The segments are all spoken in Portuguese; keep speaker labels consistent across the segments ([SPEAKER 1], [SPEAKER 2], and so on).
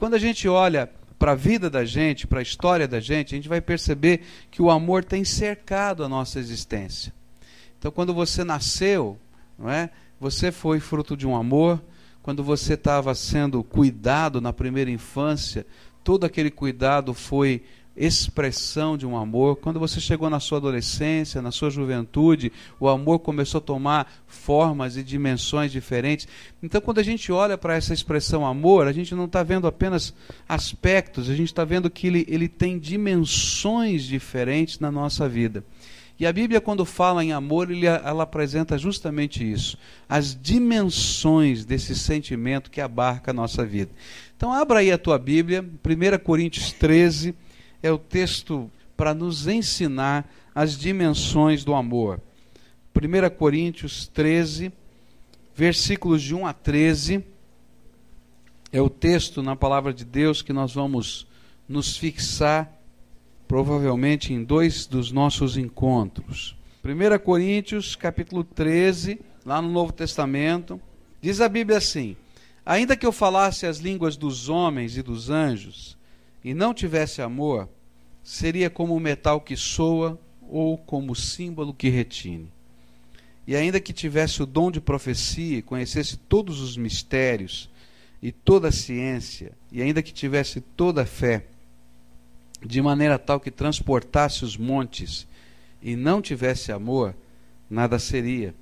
[SPEAKER 1] quando a gente olha para a vida da gente, para a história da gente, a gente vai perceber que o amor tem cercado a nossa existência. Então, quando você nasceu, não é? Você foi fruto de um amor. Quando você estava sendo cuidado na primeira infância, todo aquele cuidado foi expressão de um amor. Quando você chegou na sua adolescência, na sua juventude, o amor começou a tomar formas e dimensões diferentes. Então, quando a gente olha para essa expressão amor, a gente não está vendo apenas aspectos, a gente está vendo que ele, ele tem dimensões diferentes na nossa vida. E a Bíblia, quando fala em amor, ele, ela apresenta justamente isso, as dimensões desse sentimento que abarca a nossa vida. Então, abra aí a tua Bíblia, 1 Coríntios 13 é o texto para nos ensinar as dimensões do amor. 1 Coríntios 13, versículos de 1 a 13, é o texto na palavra de Deus que nós vamos nos fixar, provavelmente em dois dos nossos encontros. 1 Coríntios, capítulo 13, lá no Novo Testamento, diz a Bíblia assim: Ainda que eu falasse as línguas dos homens e dos anjos, e não tivesse amor, seria como o metal que soa ou como o símbolo que retine. E ainda que tivesse o dom de profecia e conhecesse todos os mistérios e toda a ciência, e ainda que tivesse toda a fé, de maneira tal que transportasse os montes e não tivesse amor, nada seria.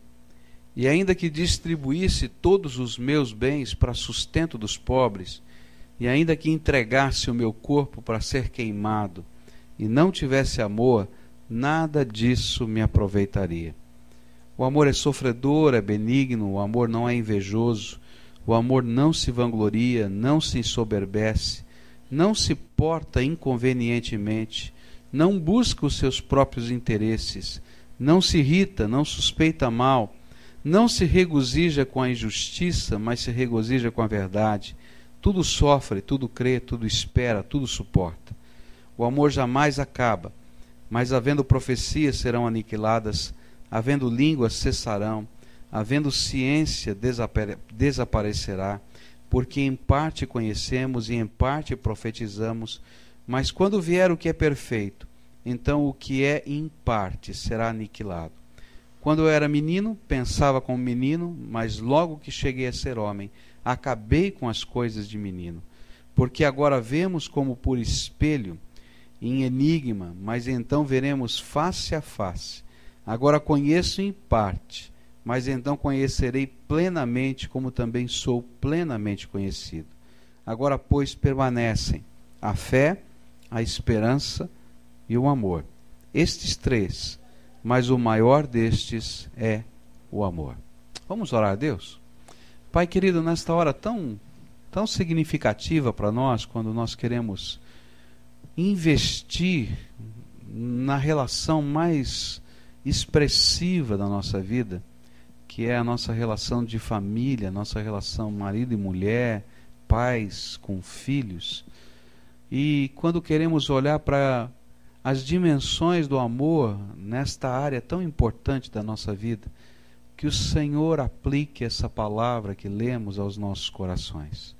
[SPEAKER 1] E ainda que distribuísse todos os meus bens para sustento dos pobres, e ainda que entregasse o meu corpo para ser queimado, e não tivesse amor, nada disso me aproveitaria. O amor é sofredor, é benigno, o amor não é invejoso, o amor não se vangloria, não se ensoberbece, não se porta inconvenientemente, não busca os seus próprios interesses, não se irrita, não suspeita mal não se regozija com a injustiça, mas se regozija com a verdade. Tudo sofre, tudo crê, tudo espera, tudo suporta. O amor jamais acaba, mas havendo profecias serão aniquiladas, havendo línguas cessarão, havendo ciência desapare desaparecerá, porque em parte conhecemos e em parte profetizamos, mas quando vier o que é perfeito, então o que é em parte será aniquilado. Quando eu era menino, pensava como menino, mas logo que cheguei a ser homem, acabei com as coisas de menino. Porque agora vemos como por espelho, em enigma, mas então veremos face a face. Agora conheço em parte, mas então conhecerei plenamente, como também sou plenamente conhecido. Agora, pois, permanecem a fé, a esperança e o amor. Estes três mas o maior destes é o amor. Vamos orar a Deus? Pai querido, nesta hora tão, tão significativa para nós, quando nós queremos investir na relação mais expressiva da nossa vida, que é a nossa relação de família, nossa relação marido e mulher, pais com filhos. E quando queremos olhar para as dimensões do amor nesta área tão importante da nossa vida, que o Senhor aplique essa palavra que lemos aos nossos corações.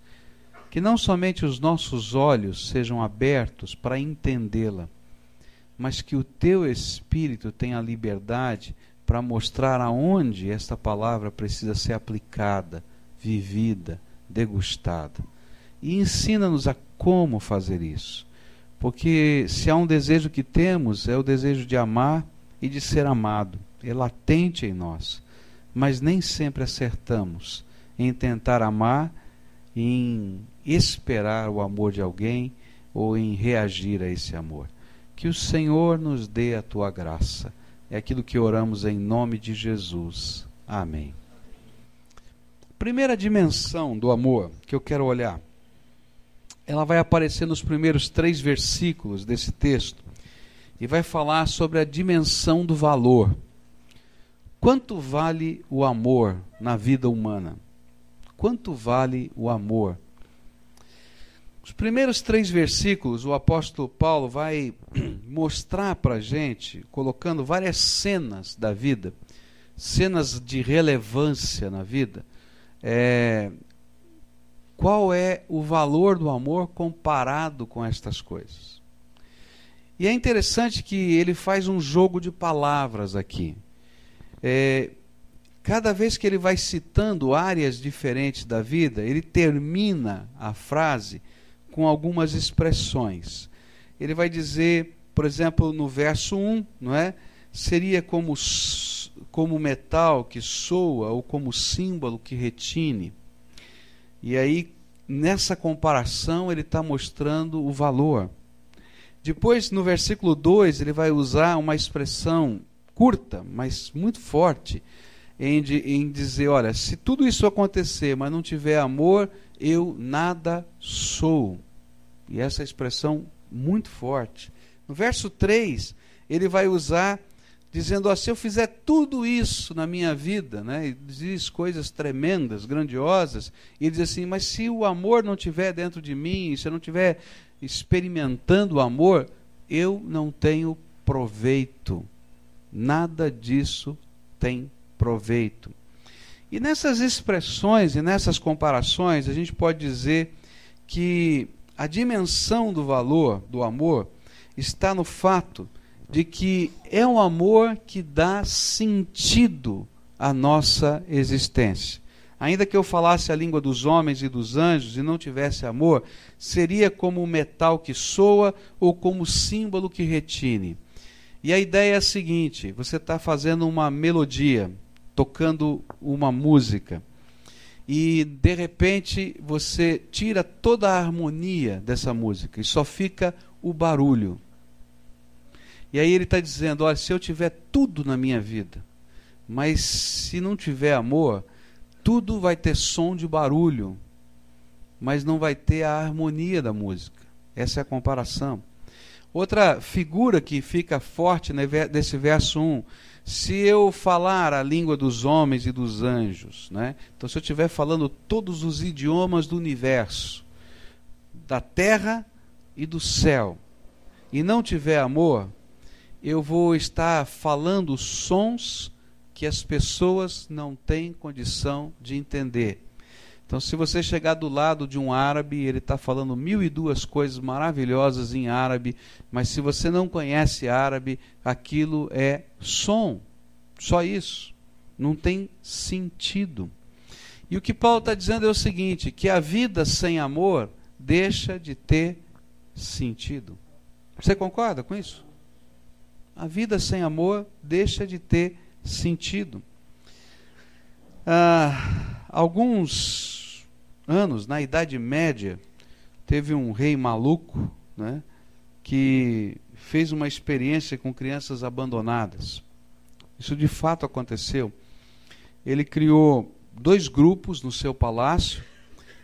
[SPEAKER 1] Que não somente os nossos olhos sejam abertos para entendê-la, mas que o teu espírito tenha liberdade para mostrar aonde esta palavra precisa ser aplicada, vivida, degustada. E ensina-nos a como fazer isso porque se há um desejo que temos, é o desejo de amar e de ser amado. É latente em nós. Mas nem sempre acertamos em tentar amar, em esperar o amor de alguém ou em reagir a esse amor. Que o Senhor nos dê a tua graça. É aquilo que oramos em nome de Jesus. Amém. Primeira dimensão do amor que eu quero olhar ela vai aparecer nos primeiros três versículos desse texto e vai falar sobre a dimensão do valor. Quanto vale o amor na vida humana? Quanto vale o amor? Os primeiros três versículos, o apóstolo Paulo vai mostrar para a gente, colocando várias cenas da vida, cenas de relevância na vida, é, qual é o valor do amor comparado com estas coisas. E é interessante que ele faz um jogo de palavras aqui. É, cada vez que ele vai citando áreas diferentes da vida, ele termina a frase com algumas expressões. Ele vai dizer, por exemplo, no verso 1, não é? Seria como, como metal que soa ou como símbolo que retine. E aí, nessa comparação, ele está mostrando o valor. Depois, no versículo 2, ele vai usar uma expressão curta, mas muito forte, em, em dizer: olha, se tudo isso acontecer, mas não tiver amor, eu nada sou. E essa expressão muito forte. No verso 3, ele vai usar dizendo: oh, se eu fizer tudo isso na minha vida, né, e diz coisas tremendas, grandiosas, e diz assim: mas se o amor não tiver dentro de mim, se eu não tiver experimentando o amor, eu não tenho proveito. Nada disso tem proveito. E nessas expressões e nessas comparações, a gente pode dizer que a dimensão do valor do amor está no fato de que é um amor que dá sentido à nossa existência. Ainda que eu falasse a língua dos homens e dos anjos e não tivesse amor, seria como o metal que soa ou como símbolo que retine. E a ideia é a seguinte: você está fazendo uma melodia, tocando uma música, e de repente você tira toda a harmonia dessa música e só fica o barulho. E aí ele está dizendo: olha, se eu tiver tudo na minha vida, mas se não tiver amor, tudo vai ter som de barulho, mas não vai ter a harmonia da música. Essa é a comparação. Outra figura que fica forte nesse verso 1, se eu falar a língua dos homens e dos anjos, né? então se eu estiver falando todos os idiomas do universo, da terra e do céu, e não tiver amor, eu vou estar falando sons que as pessoas não têm condição de entender. Então, se você chegar do lado de um árabe, ele está falando mil e duas coisas maravilhosas em árabe, mas se você não conhece árabe, aquilo é som, só isso. Não tem sentido. E o que Paulo está dizendo é o seguinte: que a vida sem amor deixa de ter sentido. Você concorda com isso? A vida sem amor deixa de ter sentido. Ah, alguns anos, na Idade Média, teve um rei maluco né, que fez uma experiência com crianças abandonadas. Isso de fato aconteceu. Ele criou dois grupos no seu palácio.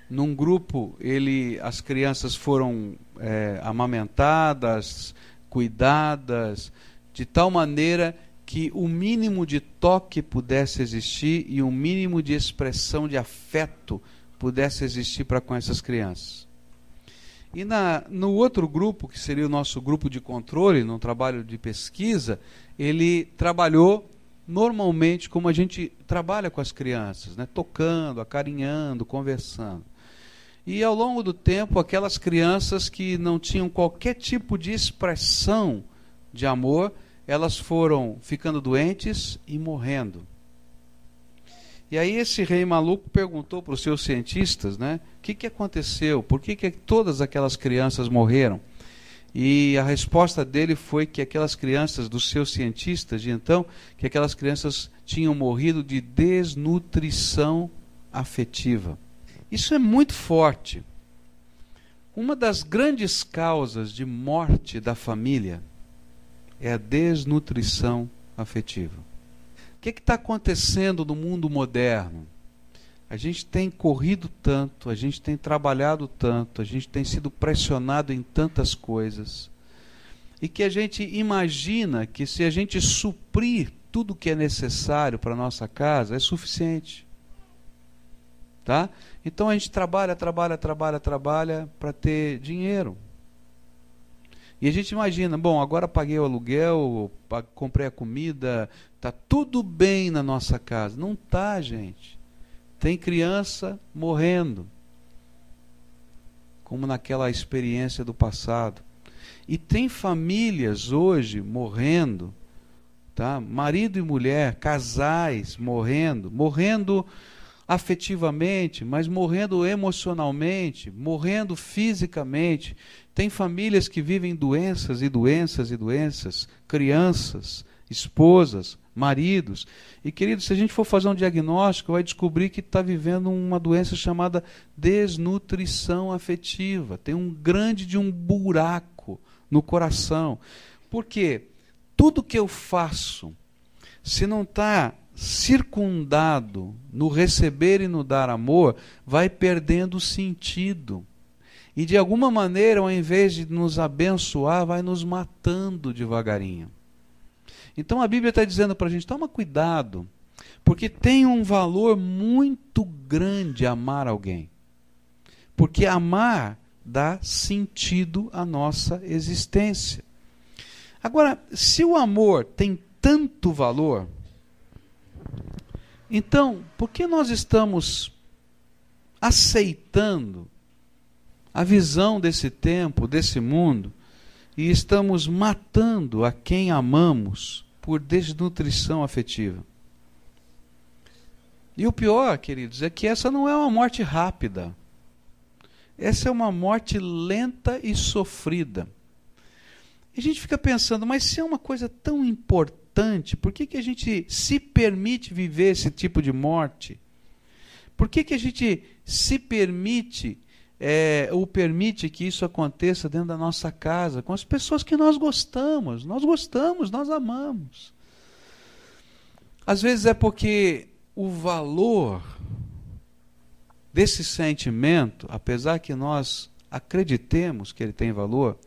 [SPEAKER 1] Num grupo, ele, as crianças foram é, amamentadas, cuidadas, de tal maneira que o mínimo de toque pudesse existir e o mínimo de expressão de afeto pudesse existir para com essas crianças. E na, no outro grupo, que seria o nosso grupo de controle, no trabalho de pesquisa, ele trabalhou normalmente como a gente trabalha com as crianças, né? tocando, acarinhando, conversando. E ao longo do tempo, aquelas crianças que não tinham qualquer tipo de expressão de amor, elas foram ficando doentes e morrendo. E aí esse rei maluco perguntou para os seus cientistas, né, o que, que aconteceu? Por que, que todas aquelas crianças morreram? E a resposta dele foi que aquelas crianças, dos seus cientistas de então, que aquelas crianças tinham morrido de desnutrição afetiva. Isso é muito forte. Uma das grandes causas de morte da família é a desnutrição afetiva. Que está acontecendo no mundo moderno? A gente tem corrido tanto, a gente tem trabalhado tanto, a gente tem sido pressionado em tantas coisas, e que a gente imagina que se a gente suprir tudo que é necessário para a nossa casa, é suficiente. Tá? Então a gente trabalha, trabalha, trabalha, trabalha para ter dinheiro. E a gente imagina, bom, agora paguei o aluguel, comprei a comida, tá tudo bem na nossa casa. Não tá, gente. Tem criança morrendo. como naquela experiência do passado. E tem famílias hoje morrendo, tá? Marido e mulher, casais morrendo, morrendo afetivamente, mas morrendo emocionalmente, morrendo fisicamente. Tem famílias que vivem doenças e doenças e doenças, crianças, esposas, maridos. E, queridos, se a gente for fazer um diagnóstico, vai descobrir que está vivendo uma doença chamada desnutrição afetiva. Tem um grande de um buraco no coração. Por quê? Tudo que eu faço, se não está circundado no receber e no dar amor, vai perdendo sentido. E de alguma maneira, ao invés de nos abençoar, vai nos matando devagarinho. Então a Bíblia está dizendo para a gente: toma cuidado, porque tem um valor muito grande amar alguém. Porque amar dá sentido à nossa existência. Agora, se o amor tem tanto valor, então, por que nós estamos aceitando a visão desse tempo, desse mundo, e estamos matando a quem amamos por desnutrição afetiva? E o pior, queridos, é que essa não é uma morte rápida. Essa é uma morte lenta e sofrida. E a gente fica pensando, mas se é uma coisa tão importante? Por que, que a gente se permite viver esse tipo de morte? Por que, que a gente se permite, é, ou permite que isso aconteça dentro da nossa casa, com as pessoas que nós gostamos? Nós gostamos, nós amamos. Às vezes é porque o valor desse sentimento, apesar que nós acreditemos que ele tem valor,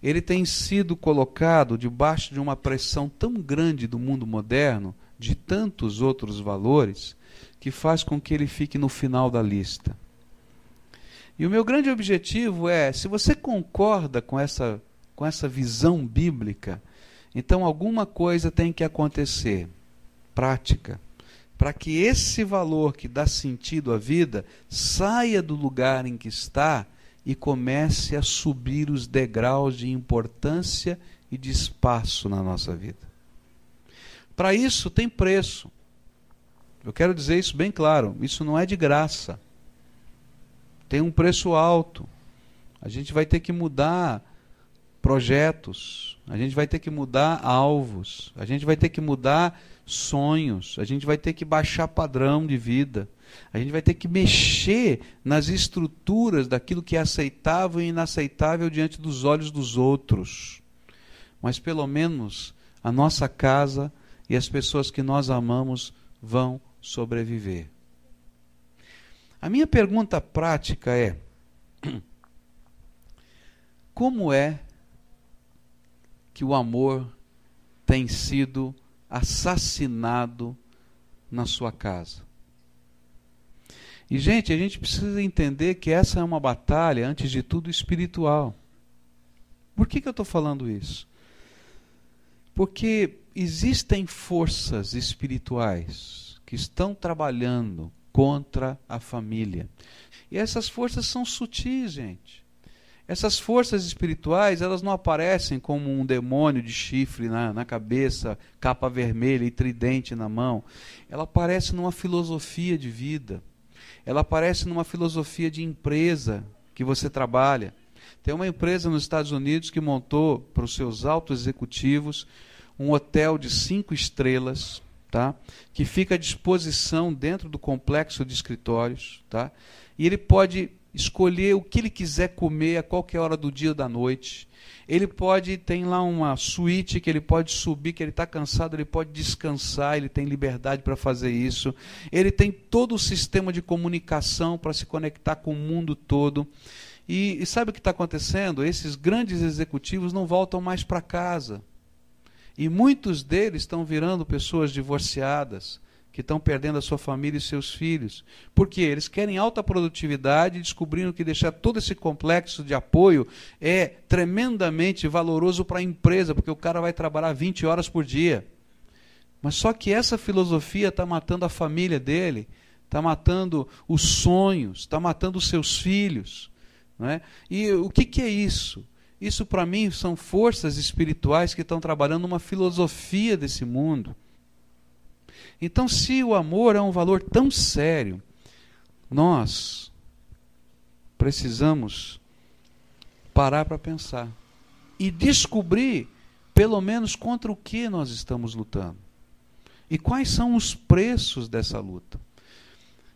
[SPEAKER 1] ele tem sido colocado debaixo de uma pressão tão grande do mundo moderno, de tantos outros valores, que faz com que ele fique no final da lista. E o meu grande objetivo é, se você concorda com essa, com essa visão bíblica, então alguma coisa tem que acontecer, prática, para que esse valor que dá sentido à vida saia do lugar em que está e comece a subir os degraus de importância e de espaço na nossa vida. Para isso tem preço. Eu quero dizer isso bem claro: isso não é de graça. Tem um preço alto. A gente vai ter que mudar projetos, a gente vai ter que mudar alvos, a gente vai ter que mudar sonhos, a gente vai ter que baixar padrão de vida. A gente vai ter que mexer nas estruturas daquilo que é aceitável e inaceitável diante dos olhos dos outros. Mas pelo menos a nossa casa e as pessoas que nós amamos vão sobreviver. A minha pergunta prática é: como é que o amor tem sido assassinado na sua casa? E, gente, a gente precisa entender que essa é uma batalha, antes de tudo, espiritual. Por que, que eu estou falando isso? Porque existem forças espirituais que estão trabalhando contra a família. E essas forças são sutis, gente. Essas forças espirituais, elas não aparecem como um demônio de chifre na, na cabeça, capa vermelha e tridente na mão. Ela aparece numa filosofia de vida ela aparece numa filosofia de empresa que você trabalha. Tem uma empresa nos Estados Unidos que montou para os seus altos executivos um hotel de cinco estrelas, tá? que fica à disposição dentro do complexo de escritórios. Tá? E ele pode escolher o que ele quiser comer a qualquer hora do dia ou da noite. Ele pode, tem lá uma suíte que ele pode subir, que ele está cansado, ele pode descansar, ele tem liberdade para fazer isso. Ele tem todo o sistema de comunicação para se conectar com o mundo todo. E, e sabe o que está acontecendo? Esses grandes executivos não voltam mais para casa. E muitos deles estão virando pessoas divorciadas que estão perdendo a sua família e seus filhos. Porque eles querem alta produtividade e descobriram que deixar todo esse complexo de apoio é tremendamente valoroso para a empresa, porque o cara vai trabalhar 20 horas por dia. Mas só que essa filosofia está matando a família dele, está matando os sonhos, está matando os seus filhos, Não é? E o que, que é isso? Isso, para mim, são forças espirituais que estão trabalhando uma filosofia desse mundo. Então, se o amor é um valor tão sério, nós precisamos parar para pensar e descobrir, pelo menos, contra o que nós estamos lutando e quais são os preços dessa luta.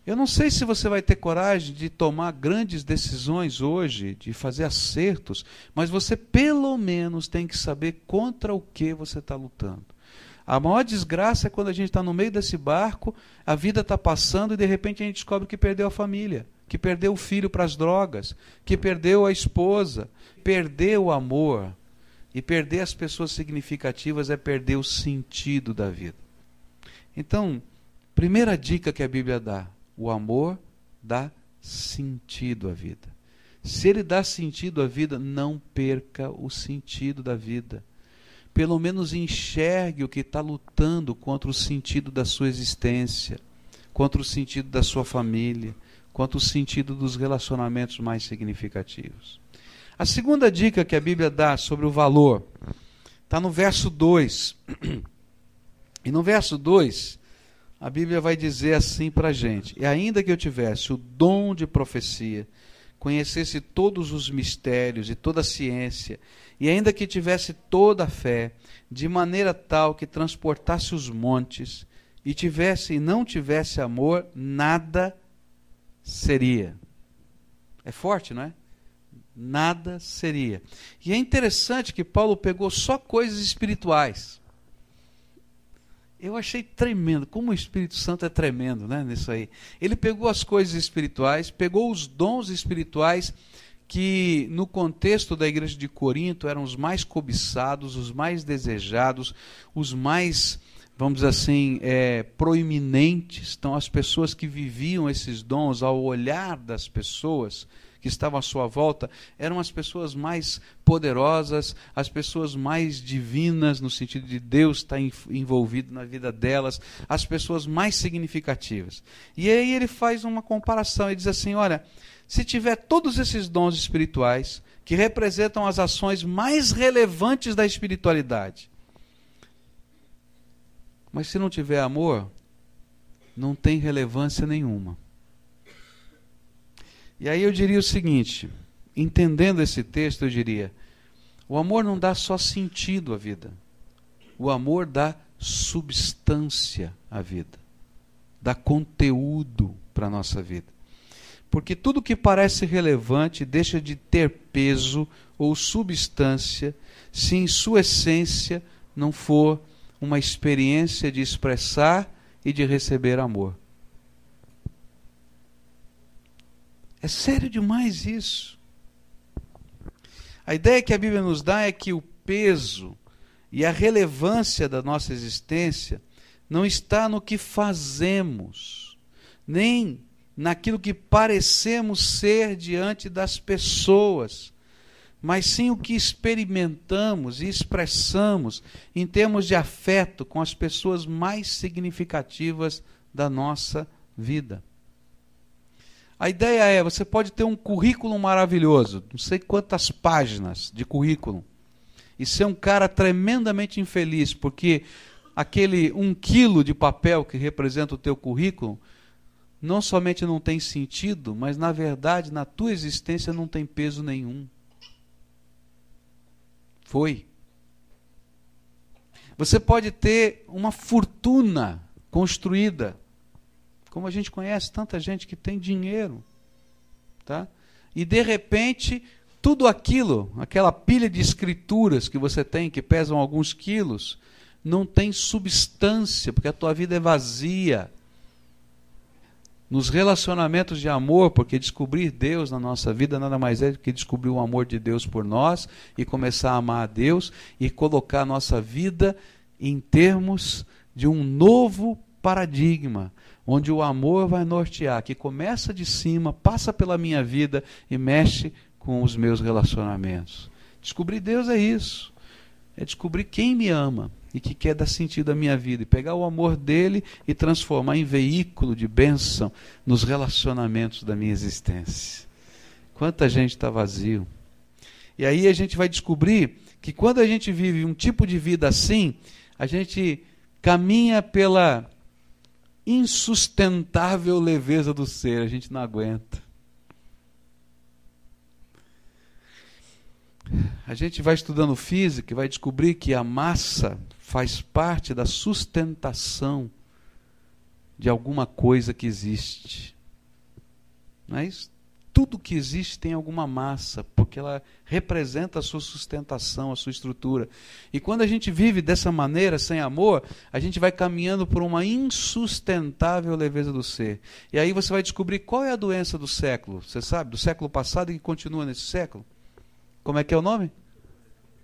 [SPEAKER 1] Eu não sei se você vai ter coragem de tomar grandes decisões hoje, de fazer acertos, mas você pelo menos tem que saber contra o que você está lutando. A maior desgraça é quando a gente está no meio desse barco, a vida está passando e de repente a gente descobre que perdeu a família, que perdeu o filho para as drogas, que perdeu a esposa, perdeu o amor. E perder as pessoas significativas é perder o sentido da vida. Então, primeira dica que a Bíblia dá: o amor dá sentido à vida. Se ele dá sentido à vida, não perca o sentido da vida. Pelo menos enxergue o que está lutando contra o sentido da sua existência, contra o sentido da sua família, contra o sentido dos relacionamentos mais significativos. A segunda dica que a Bíblia dá sobre o valor está no verso 2. E no verso 2, a Bíblia vai dizer assim para a gente: E ainda que eu tivesse o dom de profecia, conhecesse todos os mistérios e toda a ciência, e ainda que tivesse toda a fé, de maneira tal que transportasse os montes, e tivesse e não tivesse amor, nada seria. É forte, não é? Nada seria. E é interessante que Paulo pegou só coisas espirituais. Eu achei tremendo, como o Espírito Santo é tremendo, né, nisso aí. Ele pegou as coisas espirituais, pegou os dons espirituais que no contexto da igreja de Corinto eram os mais cobiçados, os mais desejados, os mais, vamos dizer assim, é, proeminentes. Então, as pessoas que viviam esses dons ao olhar das pessoas, que estavam à sua volta eram as pessoas mais poderosas, as pessoas mais divinas, no sentido de Deus estar envolvido na vida delas, as pessoas mais significativas. E aí ele faz uma comparação e diz assim: olha, se tiver todos esses dons espirituais, que representam as ações mais relevantes da espiritualidade, mas se não tiver amor, não tem relevância nenhuma. E aí eu diria o seguinte, entendendo esse texto, eu diria: o amor não dá só sentido à vida, o amor dá substância à vida, dá conteúdo para a nossa vida. Porque tudo que parece relevante deixa de ter peso ou substância se em sua essência não for uma experiência de expressar e de receber amor. É sério demais isso. A ideia que a Bíblia nos dá é que o peso e a relevância da nossa existência não está no que fazemos, nem naquilo que parecemos ser diante das pessoas, mas sim o que experimentamos e expressamos em termos de afeto com as pessoas mais significativas da nossa vida. A ideia é, você pode ter um currículo maravilhoso, não sei quantas páginas de currículo, e ser um cara tremendamente infeliz, porque aquele um quilo de papel que representa o teu currículo não somente não tem sentido, mas na verdade na tua existência não tem peso nenhum. Foi. Você pode ter uma fortuna construída, como a gente conhece tanta gente que tem dinheiro, tá? E de repente, tudo aquilo, aquela pilha de escrituras que você tem que pesam alguns quilos, não tem substância, porque a tua vida é vazia. Nos relacionamentos de amor, porque descobrir Deus na nossa vida nada mais é do que descobrir o amor de Deus por nós e começar a amar a Deus e colocar a nossa vida em termos de um novo paradigma, onde o amor vai nortear, que começa de cima, passa pela minha vida e mexe com os meus relacionamentos. Descobrir Deus é isso. É descobrir quem me ama e que quer dar sentido à minha vida e pegar o amor dele e transformar em veículo de bênção nos relacionamentos da minha existência. Quanta gente está vazio. E aí a gente vai descobrir que quando a gente vive um tipo de vida assim, a gente caminha pela insustentável leveza do ser, a gente não aguenta. A gente vai estudando física e vai descobrir que a massa faz parte da sustentação de alguma coisa que existe. Não é isso? Tudo que existe tem alguma massa, porque ela representa a sua sustentação, a sua estrutura. E quando a gente vive dessa maneira, sem amor, a gente vai caminhando por uma insustentável leveza do ser. E aí você vai descobrir qual é a doença do século. Você sabe? Do século passado e que continua nesse século? Como é que é o nome?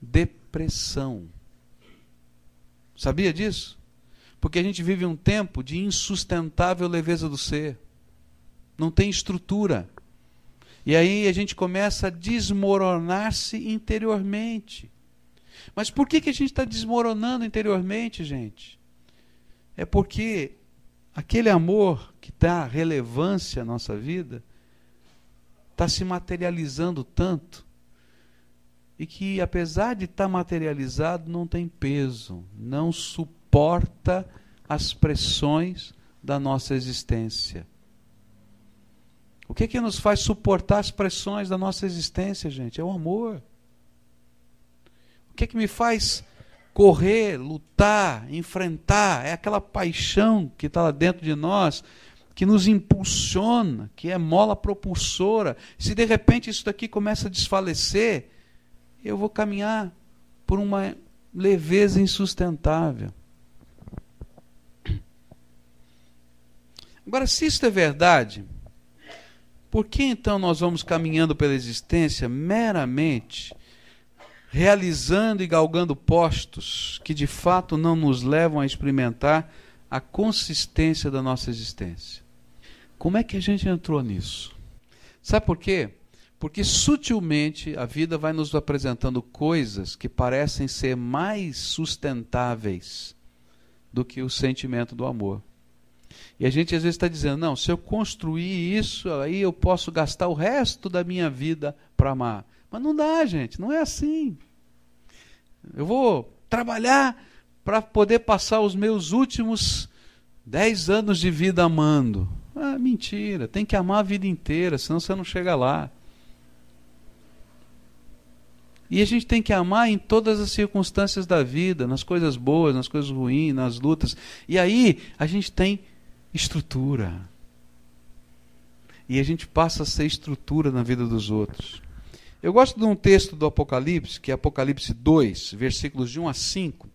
[SPEAKER 1] Depressão. Sabia disso? Porque a gente vive um tempo de insustentável leveza do ser. Não tem estrutura. E aí a gente começa a desmoronar-se interiormente. Mas por que, que a gente está desmoronando interiormente, gente? É porque aquele amor que dá relevância à nossa vida está se materializando tanto e que, apesar de estar tá materializado, não tem peso, não suporta as pressões da nossa existência. O que, que nos faz suportar as pressões da nossa existência, gente? É o amor. O que, que me faz correr, lutar, enfrentar? É aquela paixão que está lá dentro de nós, que nos impulsiona, que é mola propulsora. Se de repente isso daqui começa a desfalecer, eu vou caminhar por uma leveza insustentável. Agora, se isso é verdade, por que então nós vamos caminhando pela existência meramente realizando e galgando postos que de fato não nos levam a experimentar a consistência da nossa existência? Como é que a gente entrou nisso? Sabe por quê? Porque sutilmente a vida vai nos apresentando coisas que parecem ser mais sustentáveis do que o sentimento do amor. E a gente às vezes está dizendo: não, se eu construir isso, aí eu posso gastar o resto da minha vida para amar. Mas não dá, gente, não é assim. Eu vou trabalhar para poder passar os meus últimos dez anos de vida amando. Ah, mentira, tem que amar a vida inteira, senão você não chega lá. E a gente tem que amar em todas as circunstâncias da vida, nas coisas boas, nas coisas ruins, nas lutas. E aí a gente tem estrutura. E a gente passa a ser estrutura na vida dos outros. Eu gosto de um texto do Apocalipse, que é Apocalipse 2, versículos de 1 a 5,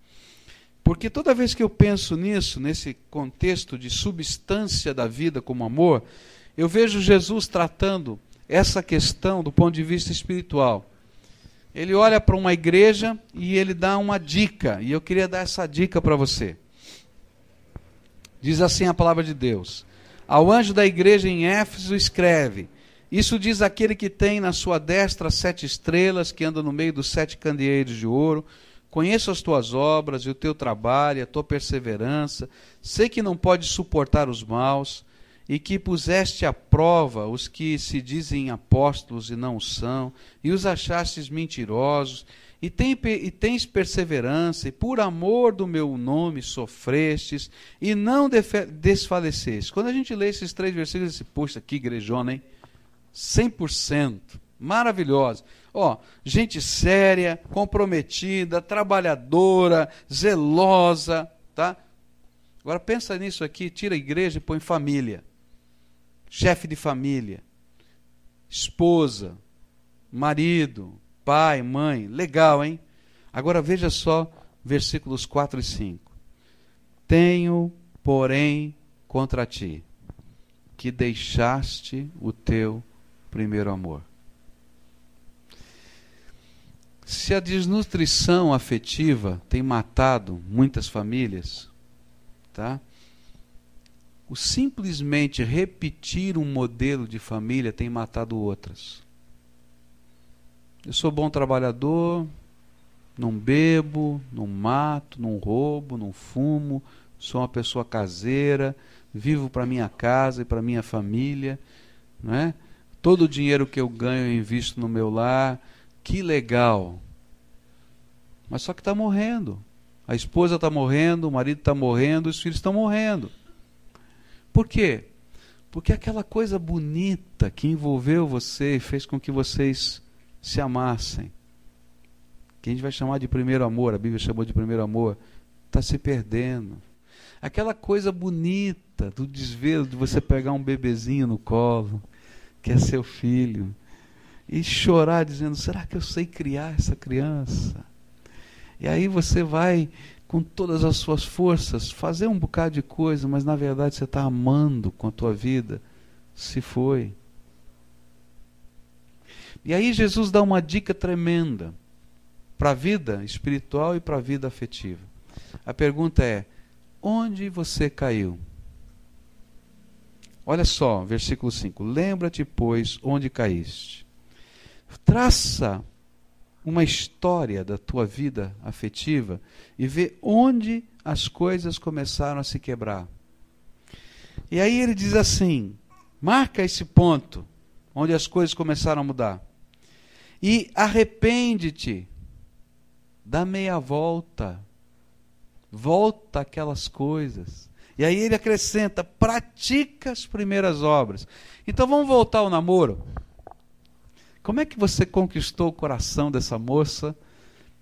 [SPEAKER 1] porque toda vez que eu penso nisso, nesse contexto de substância da vida como amor, eu vejo Jesus tratando essa questão do ponto de vista espiritual. Ele olha para uma igreja e ele dá uma dica, e eu queria dar essa dica para você. Diz assim a palavra de Deus: Ao anjo da igreja em Éfeso escreve: Isso diz aquele que tem na sua destra sete estrelas, que anda no meio dos sete candeeiros de ouro. Conheço as tuas obras e o teu trabalho, a tua perseverança. Sei que não podes suportar os maus e que puseste à prova os que se dizem apóstolos e não são, e os achastes mentirosos, e, tem, e tens perseverança, e por amor do meu nome sofrestes, e não desfalecestes. Quando a gente lê esses três versículos, diz, poxa, que igrejona, hein? 100%, maravilhosa. Ó, gente séria, comprometida, trabalhadora, zelosa, tá? Agora pensa nisso aqui, tira a igreja e põe família. Chefe de família, esposa, marido, pai, mãe. Legal, hein? Agora veja só versículos 4 e 5. Tenho, porém, contra ti que deixaste o teu primeiro amor. Se a desnutrição afetiva tem matado muitas famílias, tá? O simplesmente repetir um modelo de família tem matado outras. Eu sou bom trabalhador, não bebo, não mato, não roubo, não fumo, sou uma pessoa caseira, vivo para minha casa e para minha família, não é? Todo o dinheiro que eu ganho eu invisto no meu lar. Que legal. Mas só que está morrendo. A esposa está morrendo, o marido está morrendo, os filhos estão morrendo. Por quê? Porque aquela coisa bonita que envolveu você e fez com que vocês se amassem, que a gente vai chamar de primeiro amor, a Bíblia chamou de primeiro amor, está se perdendo. Aquela coisa bonita do desvelo de você pegar um bebezinho no colo, que é seu filho, e chorar dizendo: será que eu sei criar essa criança? E aí você vai com todas as suas forças fazer um bocado de coisa, mas na verdade você está amando com a tua vida. Se foi. E aí Jesus dá uma dica tremenda para a vida espiritual e para a vida afetiva. A pergunta é: onde você caiu? Olha só, versículo 5: Lembra-te, pois, onde caíste. Traça uma história da tua vida afetiva e vê onde as coisas começaram a se quebrar. E aí ele diz assim: marca esse ponto onde as coisas começaram a mudar. E arrepende-te, dá meia volta, volta aquelas coisas. E aí ele acrescenta: pratica as primeiras obras. Então vamos voltar ao namoro. Como é que você conquistou o coração dessa moça?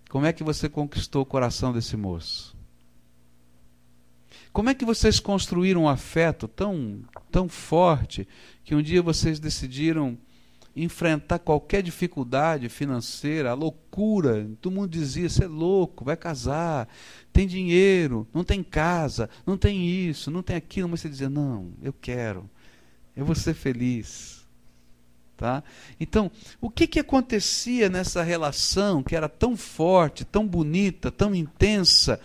[SPEAKER 1] Como é que você conquistou o coração desse moço? Como é que vocês construíram um afeto tão, tão forte que um dia vocês decidiram enfrentar qualquer dificuldade financeira, a loucura? Todo mundo dizia: você é louco, vai casar, tem dinheiro, não tem casa, não tem isso, não tem aquilo, mas você dizia: não, eu quero, eu vou ser feliz. Tá? Então, o que, que acontecia nessa relação que era tão forte, tão bonita, tão intensa,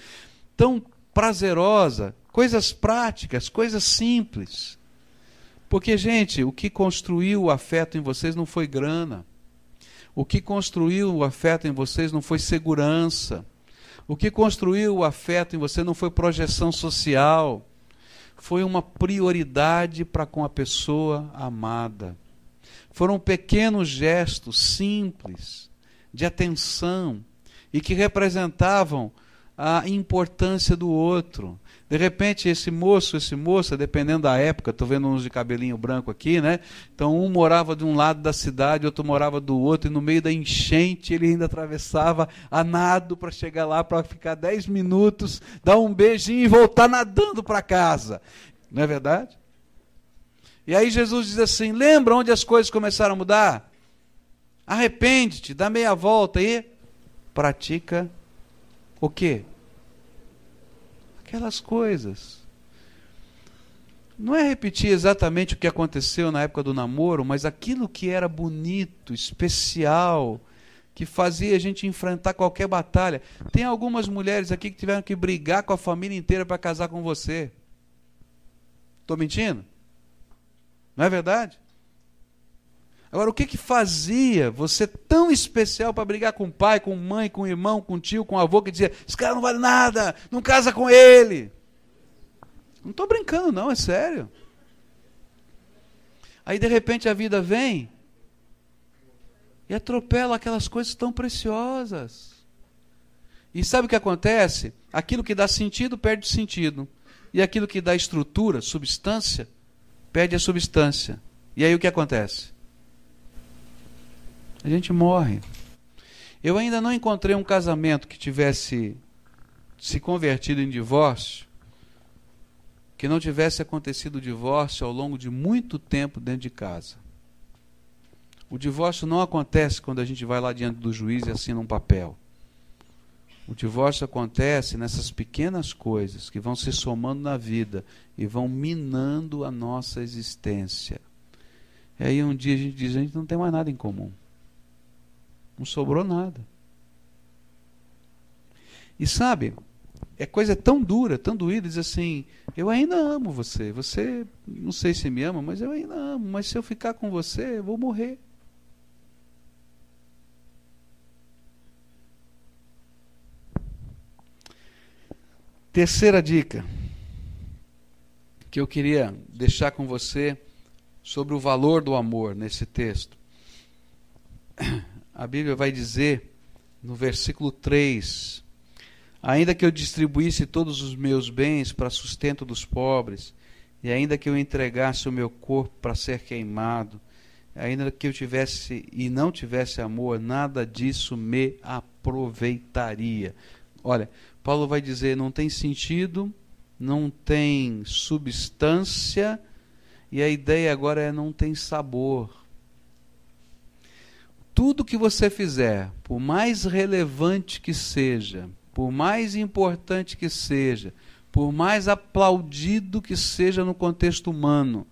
[SPEAKER 1] tão prazerosa? Coisas práticas, coisas simples. Porque, gente, o que construiu o afeto em vocês não foi grana. O que construiu o afeto em vocês não foi segurança. O que construiu o afeto em você não foi projeção social. Foi uma prioridade para com a pessoa amada. Foram pequenos gestos simples de atenção e que representavam a importância do outro. De repente, esse moço, esse moça, dependendo da época, estou vendo uns de cabelinho branco aqui, né? Então, um morava de um lado da cidade, outro morava do outro, e no meio da enchente ele ainda atravessava a nado para chegar lá, para ficar 10 minutos, dar um beijinho e voltar nadando para casa. Não é verdade? E aí Jesus diz assim: lembra onde as coisas começaram a mudar? Arrepende-te, dá meia volta e pratica o quê? Aquelas coisas. Não é repetir exatamente o que aconteceu na época do namoro, mas aquilo que era bonito, especial, que fazia a gente enfrentar qualquer batalha. Tem algumas mulheres aqui que tiveram que brigar com a família inteira para casar com você. Estou mentindo? Não é verdade? Agora, o que que fazia você tão especial para brigar com o pai, com mãe, com irmão, com tio, com avô, que dizia: esse cara não vale nada, não casa com ele? Não estou brincando, não, é sério. Aí, de repente, a vida vem e atropela aquelas coisas tão preciosas. E sabe o que acontece? Aquilo que dá sentido perde sentido. E aquilo que dá estrutura, substância, perde a substância. E aí o que acontece? A gente morre. Eu ainda não encontrei um casamento que tivesse se convertido em divórcio, que não tivesse acontecido o divórcio ao longo de muito tempo dentro de casa. O divórcio não acontece quando a gente vai lá diante do juiz e assina um papel. O divórcio acontece nessas pequenas coisas que vão se somando na vida e vão minando a nossa existência. E aí um dia a gente diz: a gente não tem mais nada em comum. Não sobrou nada. E sabe, é coisa tão dura, tão doída, diz assim: eu ainda amo você. Você, não sei se me ama, mas eu ainda amo. Mas se eu ficar com você, eu vou morrer. Terceira dica que eu queria deixar com você sobre o valor do amor nesse texto. A Bíblia vai dizer no versículo 3: Ainda que eu distribuísse todos os meus bens para sustento dos pobres, e ainda que eu entregasse o meu corpo para ser queimado, ainda que eu tivesse e não tivesse amor, nada disso me aproveitaria. Olha, Paulo vai dizer: não tem sentido, não tem substância, e a ideia agora é não tem sabor. Tudo que você fizer, por mais relevante que seja, por mais importante que seja, por mais aplaudido que seja no contexto humano,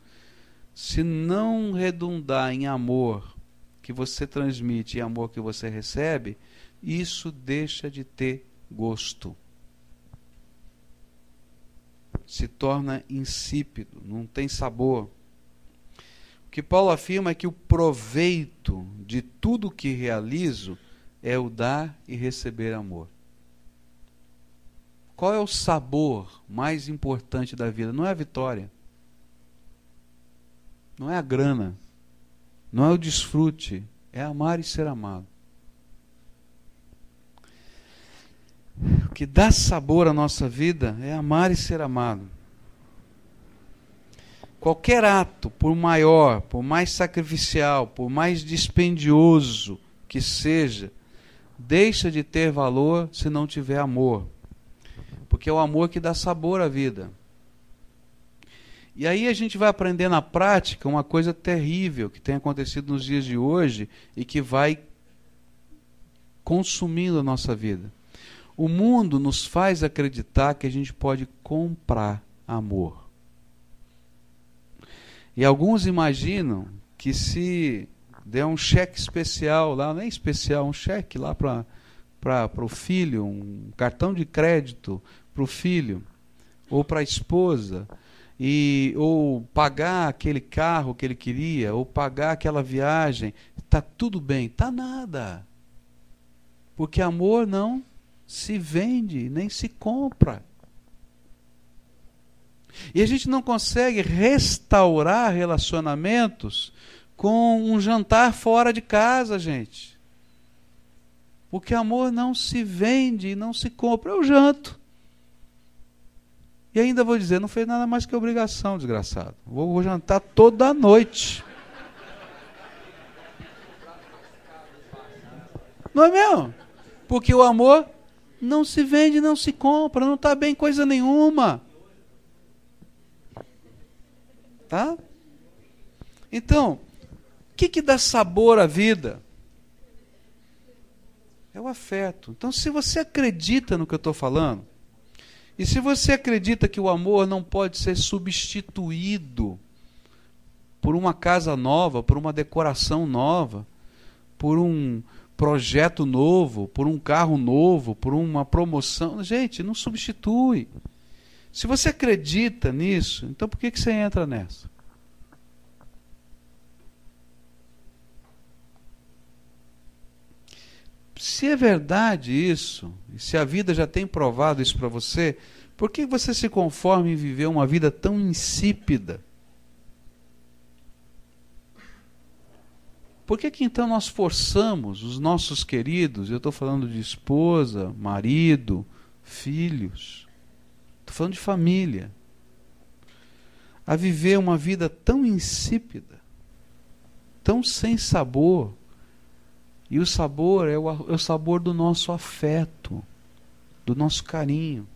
[SPEAKER 1] se não redundar em amor que você transmite e amor que você recebe, isso deixa de ter gosto. Se torna insípido, não tem sabor. Que Paulo afirma é que o proveito de tudo que realizo é o dar e receber amor. Qual é o sabor mais importante da vida? Não é a vitória não é a grana, não é o desfrute, é amar e ser amado. O que dá sabor à nossa vida é amar e ser amado. Qualquer ato, por maior, por mais sacrificial, por mais dispendioso que seja, deixa de ter valor se não tiver amor. Porque é o amor que dá sabor à vida. E aí a gente vai aprender na prática uma coisa terrível que tem acontecido nos dias de hoje e que vai consumindo a nossa vida. O mundo nos faz acreditar que a gente pode comprar amor. E alguns imaginam que se der um cheque especial lá, nem especial, um cheque lá para o filho, um cartão de crédito para o filho, ou para a esposa, e ou pagar aquele carro que ele queria, ou pagar aquela viagem, está tudo bem, está nada. Porque amor não se vende, nem se compra. E a gente não consegue restaurar relacionamentos com um jantar fora de casa, gente. Porque amor não se vende, não se compra. Eu janto. E ainda vou dizer, não fez nada mais que obrigação, desgraçado. Vou, vou jantar toda noite. Não é mesmo? Porque o amor não se vende, não se compra, não está bem coisa nenhuma. Tá? Então, o que, que dá sabor à vida? É o afeto. Então, se você acredita no que eu estou falando, e se você acredita que o amor não pode ser substituído por uma casa nova, por uma decoração nova, por um projeto novo, por um carro novo, por uma promoção, gente, não substitui. Se você acredita nisso, então por que, que você entra nessa? Se é verdade isso, se a vida já tem provado isso para você, por que você se conforma em viver uma vida tão insípida? Por que, que então nós forçamos os nossos queridos, eu estou falando de esposa, marido, filhos, estou falando de família, a viver uma vida tão insípida, tão sem sabor, e o sabor é o, é o sabor do nosso afeto, do nosso carinho.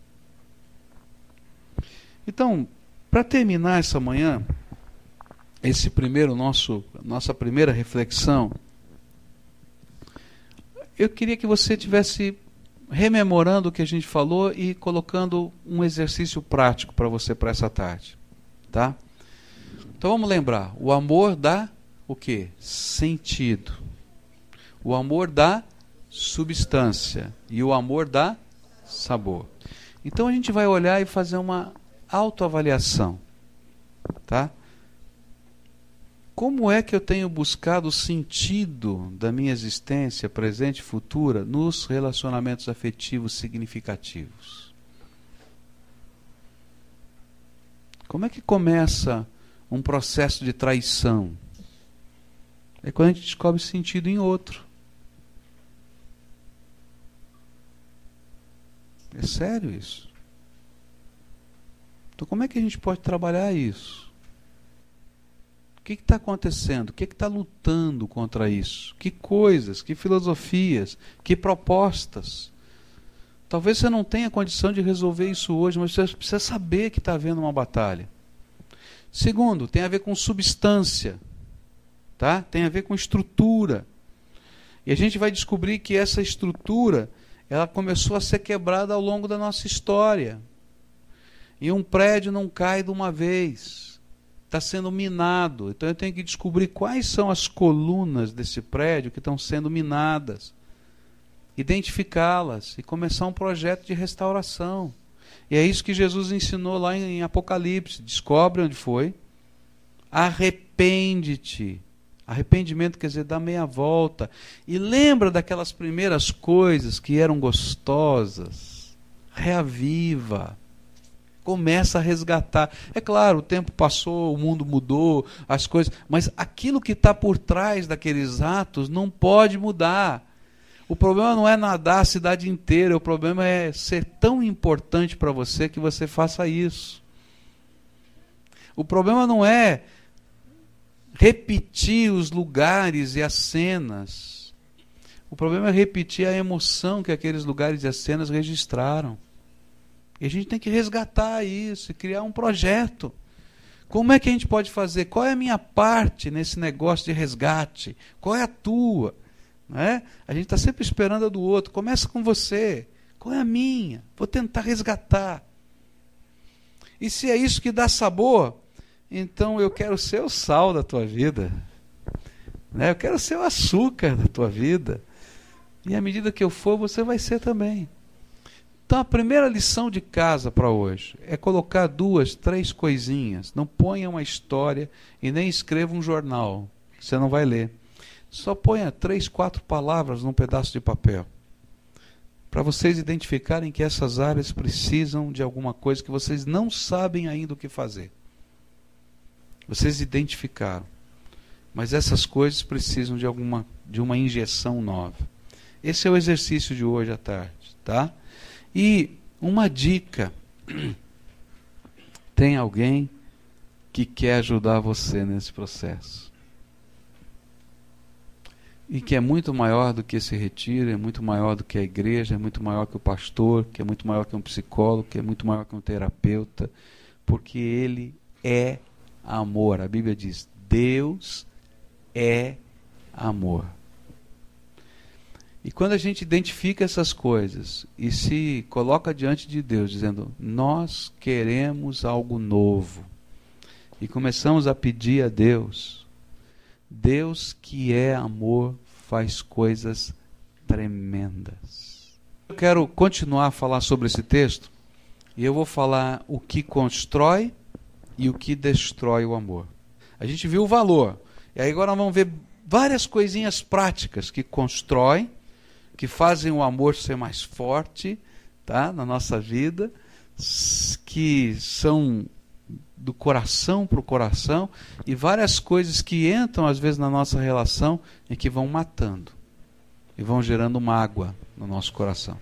[SPEAKER 1] Então, para terminar essa manhã, esse primeiro nosso nossa primeira reflexão, eu queria que você tivesse rememorando o que a gente falou e colocando um exercício prático para você para essa tarde, tá? Então vamos lembrar, o amor dá o que? Sentido. O amor dá substância e o amor dá sabor. Então a gente vai olhar e fazer uma autoavaliação, tá? Como é que eu tenho buscado o sentido da minha existência presente e futura nos relacionamentos afetivos significativos? Como é que começa um processo de traição. É quando a gente descobre sentido em outro. É sério isso. Então, como é que a gente pode trabalhar isso? O que está acontecendo? O que está lutando contra isso? Que coisas, que filosofias, que propostas? Talvez você não tenha condição de resolver isso hoje, mas você precisa saber que está havendo uma batalha. Segundo, tem a ver com substância, tá? Tem a ver com estrutura. E a gente vai descobrir que essa estrutura, ela começou a ser quebrada ao longo da nossa história. E um prédio não cai de uma vez. Está sendo minado. Então eu tenho que descobrir quais são as colunas desse prédio que estão sendo minadas identificá-las e começar um projeto de restauração. E é isso que Jesus ensinou lá em Apocalipse. Descobre onde foi, arrepende-te. Arrependimento quer dizer dar meia volta. E lembra daquelas primeiras coisas que eram gostosas. Reaviva. Começa a resgatar. É claro, o tempo passou, o mundo mudou, as coisas. Mas aquilo que está por trás daqueles atos não pode mudar. O problema não é nadar a cidade inteira, o problema é ser tão importante para você que você faça isso. O problema não é repetir os lugares e as cenas. O problema é repetir a emoção que aqueles lugares e as cenas registraram. E a gente tem que resgatar isso e criar um projeto. Como é que a gente pode fazer? Qual é a minha parte nesse negócio de resgate? Qual é a tua? Né? A gente está sempre esperando a do outro. Começa com você. Qual é a minha? Vou tentar resgatar. E se é isso que dá sabor, então eu quero ser o sal da tua vida. Né? Eu quero ser o açúcar da tua vida. E à medida que eu for, você vai ser também. Então a primeira lição de casa para hoje é colocar duas, três coisinhas. Não ponha uma história e nem escreva um jornal. Você não vai ler. Só ponha três, quatro palavras num pedaço de papel. Para vocês identificarem que essas áreas precisam de alguma coisa que vocês não sabem ainda o que fazer. Vocês identificaram. Mas essas coisas precisam de alguma de uma injeção nova. Esse é o exercício de hoje à tarde, tá? E uma dica. Tem alguém que quer ajudar você nesse processo e que é muito maior do que esse retiro, é muito maior do que a igreja, é muito maior que o pastor, que é muito maior que um psicólogo, que é muito maior que um terapeuta, porque ele é amor. A Bíblia diz: Deus é amor. E quando a gente identifica essas coisas e se coloca diante de Deus dizendo: Nós queremos algo novo, e começamos a pedir a Deus, Deus que é amor faz coisas tremendas. Eu quero continuar a falar sobre esse texto e eu vou falar o que constrói e o que destrói o amor. A gente viu o valor. E agora vamos ver várias coisinhas práticas que constroem, que fazem o amor ser mais forte, tá, na nossa vida, que são do coração para o coração e várias coisas que entram às vezes na nossa relação e que vão matando e vão gerando mágoa no nosso coração.